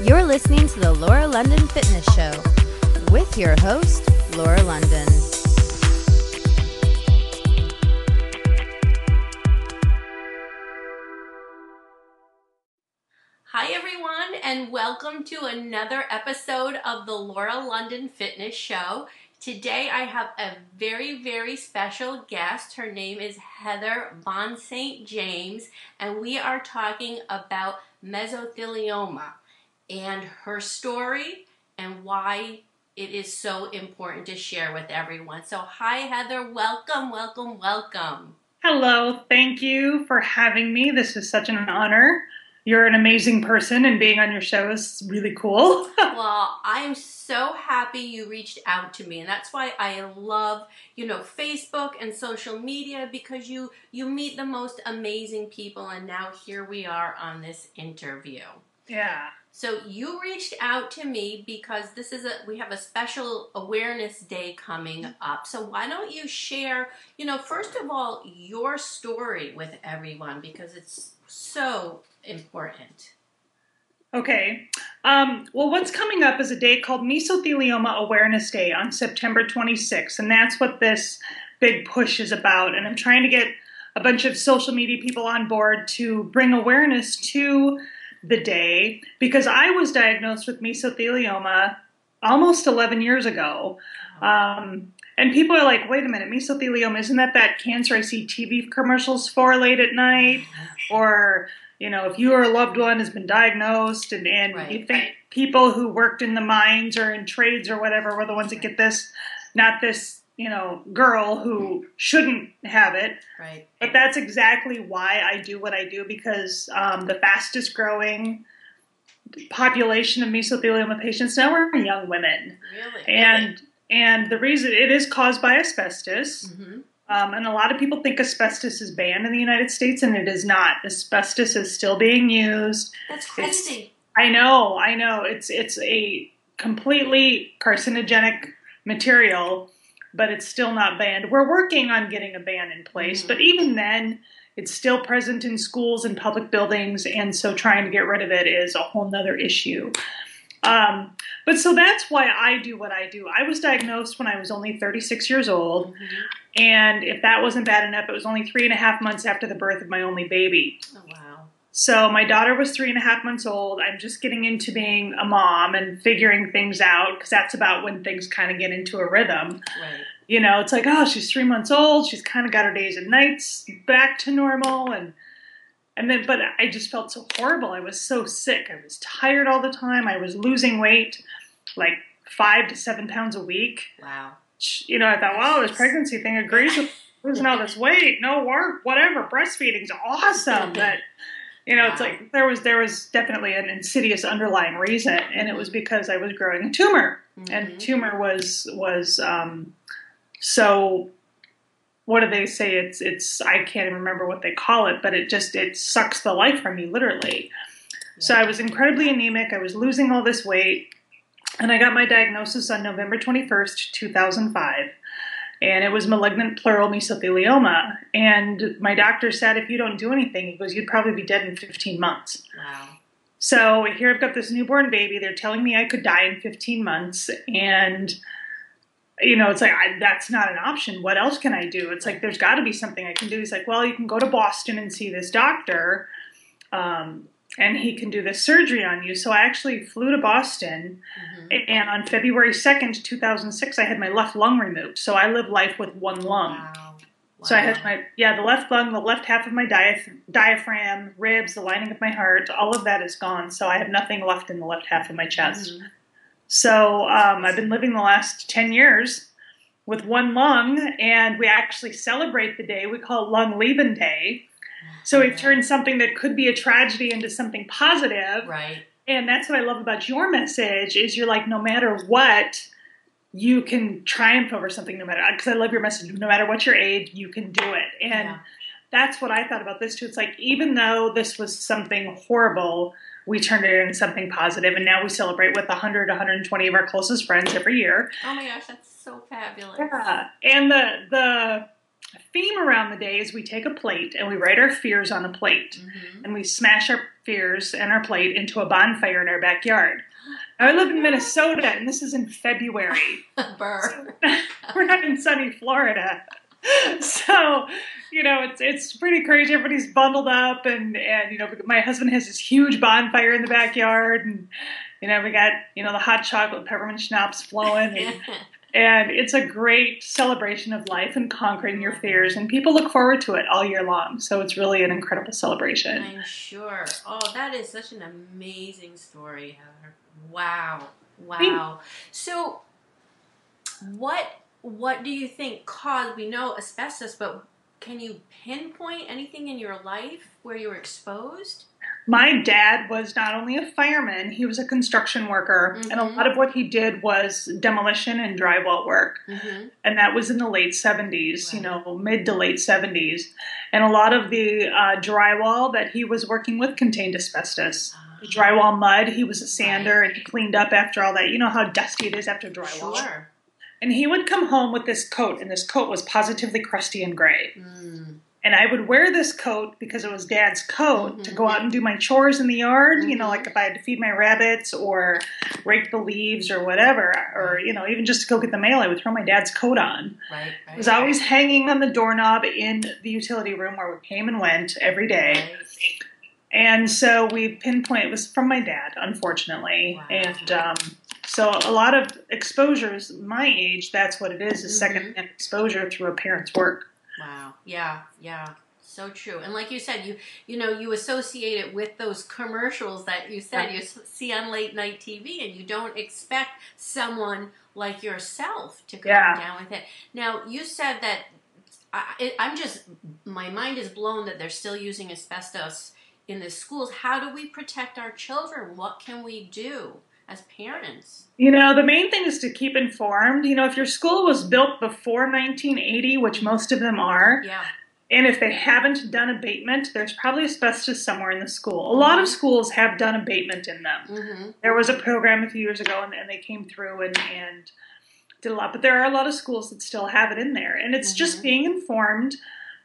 You're listening to the Laura London Fitness Show with your host, Laura London. Hi, everyone, and welcome to another episode of the Laura London Fitness Show. Today, I have a very, very special guest. Her name is Heather Von St. James, and we are talking about mesothelioma and her story and why it is so important to share with everyone. So, hi, Heather. Welcome, welcome, welcome. Hello. Thank you for having me. This is such an honor. You're an amazing person, and being on your show is really cool. well, I am so happy you reached out to me, and that's why I love, you know, Facebook and social media because you you meet the most amazing people, and now here we are on this interview. Yeah. So you reached out to me because this is a we have a special awareness day coming up. So why don't you share, you know, first of all, your story with everyone because it's so important. Okay. Um, well, what's coming up is a day called Mesothelioma Awareness Day on September 26th, and that's what this big push is about. And I'm trying to get a bunch of social media people on board to bring awareness to the day because I was diagnosed with mesothelioma almost 11 years ago. Um, and people are like, wait a minute, mesothelioma, isn't that that cancer I see TV commercials for late at night? Or, you know, if you or a loved one has been diagnosed and, and right, you think people who worked in the mines or in trades or whatever were the ones that get this, not this you know, girl who shouldn't have it. Right. But that's exactly why I do what I do because um, the fastest growing population of mesothelioma patients now are young women. Really? And and the reason it is caused by asbestos. Mm-hmm. Um, and a lot of people think asbestos is banned in the United States, and it is not. Asbestos is still being used. That's crazy. It's, I know, I know. It's it's a completely carcinogenic material but it's still not banned. We're working on getting a ban in place, mm-hmm. but even then, it's still present in schools and public buildings, and so trying to get rid of it is a whole nother issue. Um, but so that's why I do what I do. I was diagnosed when I was only 36 years old, mm-hmm. and if that wasn't bad enough, it was only three and a half months after the birth of my only baby. Oh, wow. So my daughter was three and a half months old. I'm just getting into being a mom and figuring things out because that's about when things kind of get into a rhythm. Right. You know, it's like, oh, she's three months old. She's kind of got her days and nights back to normal, and and then, but I just felt so horrible. I was so sick. I was tired all the time. I was losing weight, like five to seven pounds a week. Wow. You know, I thought, wow, this pregnancy thing agrees with losing all this weight. No work, whatever. Breastfeeding's awesome, but you know, it's like there was there was definitely an insidious underlying reason, and it was because I was growing a tumor, mm-hmm. and tumor was was um, so. What do they say? It's it's I can't even remember what they call it, but it just it sucks the life from me literally. Yeah. So I was incredibly anemic. I was losing all this weight, and I got my diagnosis on November twenty first, two thousand five and it was malignant pleural mesothelioma. And my doctor said, if you don't do anything, he goes, you'd probably be dead in 15 months. Wow. So here I've got this newborn baby. They're telling me I could die in 15 months. And, you know, it's like, I, that's not an option. What else can I do? It's like, there's got to be something I can do. He's like, well, you can go to Boston and see this doctor. Um, and he can do this surgery on you. So I actually flew to Boston, mm-hmm. and on February 2nd, 2006, I had my left lung removed. So I live life with one lung. Wow. Wow. So I had my, yeah, the left lung, the left half of my diaph- diaphragm, ribs, the lining of my heart, all of that is gone. So I have nothing left in the left half of my chest. Mm-hmm. So um, I've been living the last 10 years with one lung, and we actually celebrate the day. We call it Lung Leavin' Day so we've turned something that could be a tragedy into something positive. Right. And that's what I love about your message is you're like no matter what you can triumph over something no matter because I love your message no matter what your age you can do it. And yeah. that's what I thought about this too. It's like even though this was something horrible, we turned it into something positive and now we celebrate with 100 120 of our closest friends every year. Oh my gosh, that's so fabulous. Yeah. And the the theme around the day is we take a plate and we write our fears on a plate Mhm. and we smash our fears and our plate into a bonfire in our backyard. I live in Minnesota and this is in February. Burr. We're not in sunny Florida. So, you know, it's it's pretty crazy. Everybody's bundled up and and you know, my husband has this huge bonfire in the backyard and you know, we got, you know, the hot chocolate peppermint schnapps flowing and and it's a great celebration of life and conquering your fears and people look forward to it all year long so it's really an incredible celebration I'm sure. Oh, that is such an amazing story, Heather. Wow. Wow. So what what do you think caused we know asbestos, but can you pinpoint anything in your life where you were exposed? My dad was not only a fireman he was a construction worker and a Mhm. lot of what he did was demolition and drywall work Mm-hmm. and that was in the late 70s you know mid to late 70s and a lot of the uh, drywall that he was working with contained asbestos the drywall mud he was a sander and he cleaned up after all that you know how dusty it is after drywall Sure. And he would come home with this coat, and this coat was positively crusty and gray. Mm. And I would wear this coat because it was dad's coat to Mhm. go out and do my chores in the yard, you know, Mhm. like if I had to feed my rabbits or rake the leaves or whatever, or, you know, even just to go get the mail, I would throw my dad's coat on. Right. Right. It was always hanging on the doorknob in the utility room where we came and went every day. Right. And so we pinpoint it was from my dad, unfortunately. Wow. And um, so a lot of exposures, my age, that's what it is, is Mhm. second-hand exposure through a parent's work. Wow. Yeah. Yeah. So true. And like you said, you you know you associate it with those commercials that you said you see on late night TV, and you don't expect someone like yourself to come Yeah. down with it. Now you said that I, it, I'm just my mind is blown that they're still using asbestos in the schools. How do we protect our children? What can we do as parents? You know, the main thing is to keep informed. You know, if your school was built before 1980, which most of them are, Yeah. and if they haven't done abatement, there's probably asbestos somewhere in the school. A lot of schools have done abatement in them. Mm-hmm. there was a program a few years ago and, and they came through and, and did a lot but there are a lot of schools that still have it in there and it's just Mhm. being informed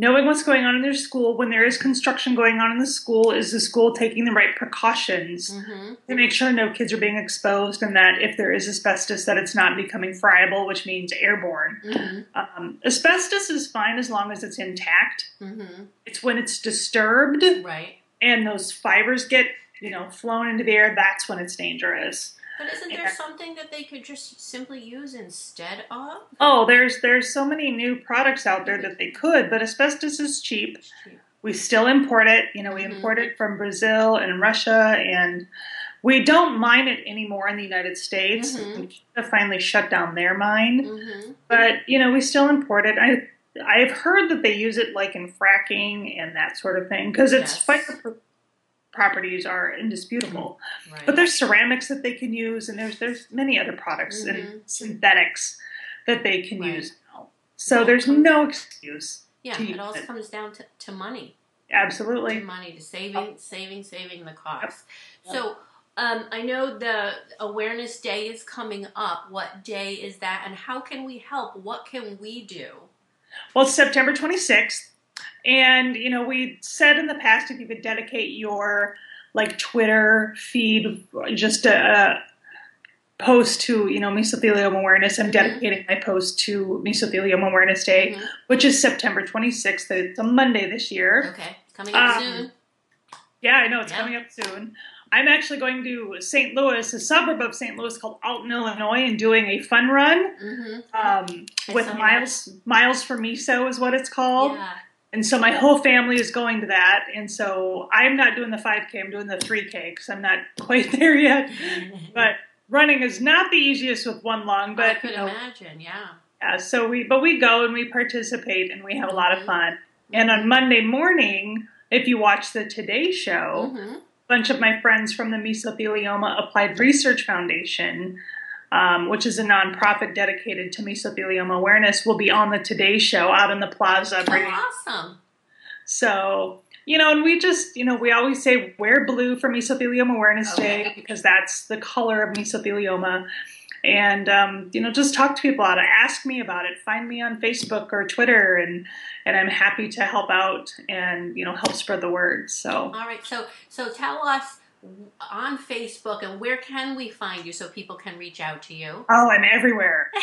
knowing what's going on in their school when there is construction going on in the school is the school taking the right precautions Mm-hmm. to make sure no kids are being exposed and that if there is asbestos that it's not becoming friable which means airborne Mm-hmm. um, asbestos is fine as long as it's intact Mm-hmm. it's when it's disturbed Right. and those fibers get you know flown into the air that's when it's dangerous But isn't there Yeah. something that they could just simply use instead of? Oh, there's there's so many new products out there that they could, but asbestos is cheap. We still import it. You know, we Mhm. import it from Brazil and Russia, and we don't mine it anymore in the United States. Mhm. Canada finally shut down their mine, Mm-hmm. but you know, we still import it. I I've heard that they use it like in fracking and that sort of thing because its Yes. fire pro- properties are indisputable. Right. But there's ceramics that they can use, and there's there's many other products Mhm. and synthetics that they can Right. use now. So there's no excuse. yeah, to it all comes down to, to money. To Absolutely. money, to saving, saving, saving the cost. Yep. So um, I know the Awareness Day is coming up. What day is that, and how can we help? What can we do? Well, it's September 26th, and you know we said in the past if you could dedicate your like Twitter feed just a, a post to you know mesothelioma awareness. I'm dedicating my post to mesothelioma awareness day, Mhm. which is September 26th. It's a Monday this year. Okay, coming up Um, soon. Yeah, I know it's Yeah. coming up soon. I'm actually going to St. Louis, a suburb of St. Louis called Alton, Illinois, and doing a fun run Mm-hmm. um, with saw that. Miles Miles for Meso is what it's called. Yeah. And so my whole family is going to that, and so I'm not doing the 5K. I'm doing the 3K because I'm not quite there yet. But running is not the easiest with one lung. I But could you know, imagine. Yeah. yeah, so we but we go and we participate and we have a lot of Mhm. fun. And on Monday morning, if you watch the Today Show, Mm-hmm. a bunch of my friends from the Mesothelioma Applied Research Foundation, um, which is a nonprofit dedicated to mesothelioma awareness, will be on the Today Show out in the plaza. Oh, awesome. So, you know, and we just, you know, we always say wear blue for Mesothelioma Awareness Okay. Day because that's the color of mesothelioma. and um, you know just talk to people about it. Ask me about it. Find me on Facebook or Twitter, and and I'm happy to help out and you know help spread the word. So All right. So so tell us on Facebook and where can we find you so people can reach out to you? oh, I'm everywhere.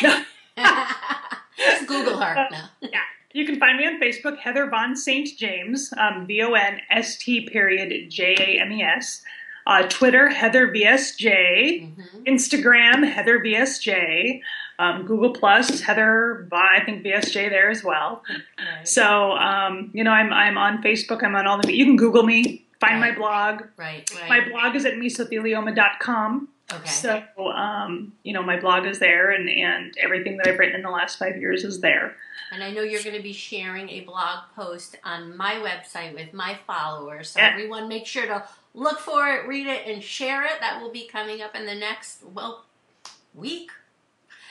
Just Google her. No. You can find me on Facebook, Heather Von St. James, um, V O N S T period J A M E S. Uh, Twitter, Heather VSJ. Mhm. Instagram, Heather VSJ. Um, Google Plus, Heather I think VSJ there as well. Right. So, um, you know, I'm, I'm on Facebook. I'm on all the, you can Google me, find my blog. Right. Right. My blog is at mesothelioma.com. okay. So, um, you know, my blog is there and, and everything that I've written in the last five years is there. And I know you're going to be sharing a blog post on my website with my followers. So Yeah. everyone make sure to look for it, read it, and share it. That will be coming up in the next, well, week.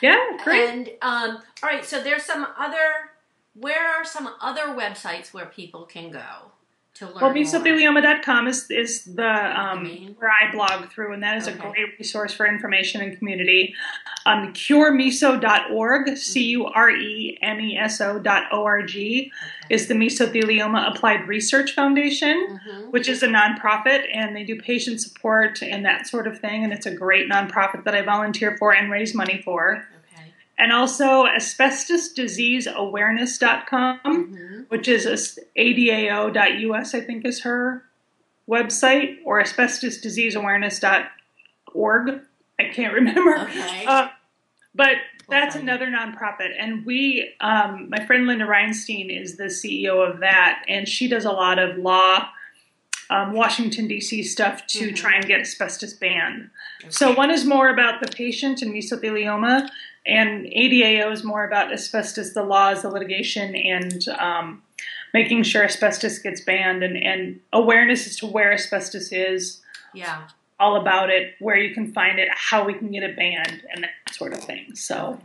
Yeah, great. And um, all right, so there's some other. Where are some other websites where people can go to learn Well, mesothelioma.com is, is the um, where I blog through, and that is a great resource for information and community. Um, curemeso.org, C U R E M E S O dot O R G, Okay. is the Mesothelioma Applied Research Foundation, Mhm. which is a nonprofit, and they do patient support and that sort of thing. And it's a great nonprofit that I volunteer for and raise money for. Okay. And also asbestosdiseaseawareness.com Mhm. which is adao.us, I think is her website, or asbestosdiseaseawareness.org. I can't remember. Okay. Uh, but that's Okay. another nonprofit. And we, um, my friend Linda Reinstein is the CEO of that, and she does a lot of law, um, Washington, D.C. stuff to Mhm. try and get asbestos banned. So one is more about the patient and mesothelioma, and ADAO is more about asbestos, the laws, the litigation, and um, making sure asbestos gets banned and, and awareness as to where asbestos is, yeah. all about it, where you can find it, how we can get it banned, and that sort of thing. So Okay.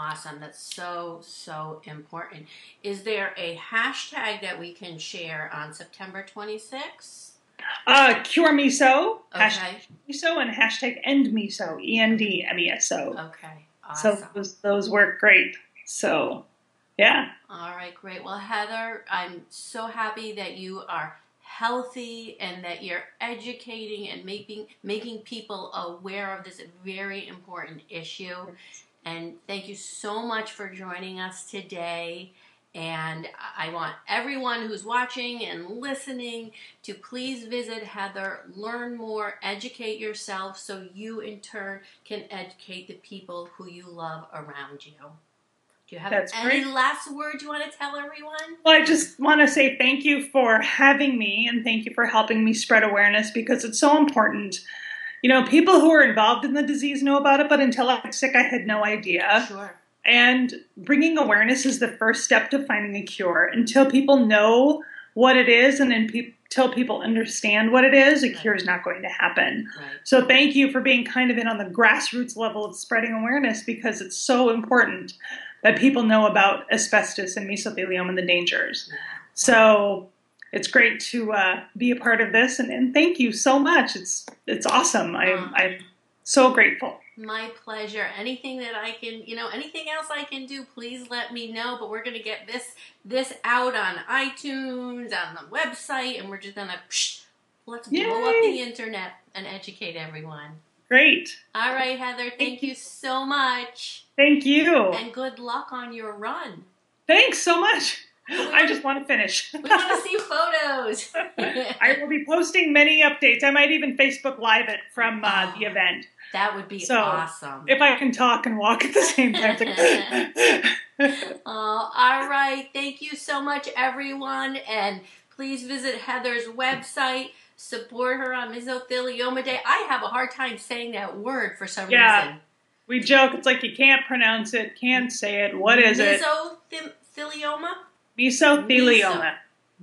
Awesome. That's so, so important. Is there a hashtag that we can share on September 26th? uh, cure meso, hashtag Okay. miso, and hashtag end meso, E N D M E S O. Okay. So those, those work great. So yeah. All right, great. Well, Heather, I'm so happy that you are healthy and that you're educating and making making people aware of this very important issue. And thank you so much for joining us today. And I want everyone who's watching and listening to please visit Heather, learn more, educate yourself so you in turn can educate the people who you love around you. Do you have That's any great. last words you want to tell everyone? Well, I just want to say thank you for having me and thank you for helping me spread awareness because it's so important. You know, people who are involved in the disease know about it, but until I got sick, I had no idea. Sure. And bringing awareness is the first step to finding a cure. Until people know what it is and pe- until people understand what it is, a Right. cure is not going to happen. Right. So thank you for being kind of in on the grassroots level of spreading awareness because it's so important that people know about asbestos and mesothelioma and the dangers. So it's great to uh, be a part of this, and, and thank you so much. It's it's awesome. I'm I'm so grateful. My pleasure. Anything that I can, you know, anything else I can do, please let me know. But we're gonna get this this out on iTunes, on the website, and we're just gonna psh, let's blow up the internet and educate everyone. Great. All right, Heather. Thank you so much, Thank you. and good luck on your run. Thanks so much. I just want to finish. We want to see photos. I will be posting many updates. I might even Facebook Live it from uh, the Oh. event that would be So, awesome. if I can talk and walk at the same time. Oh, all right. Thank you so much, everyone. And please visit Heather's website. Support her on Mesothelioma Day. I have a hard time saying that word for some Yeah. reason. we joke. It's like you can't pronounce it, can't say it. What is it? Mesothelioma? Mesothelioma.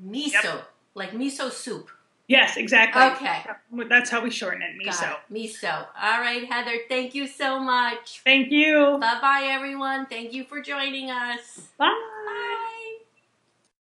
Miso. Like miso soup. Yes, exactly. Okay. That's how we shorten it. Miso. it. Miso. All right, Heather. Thank you so much. Thank you. Bye bye, everyone. Thank you for joining us. Bye.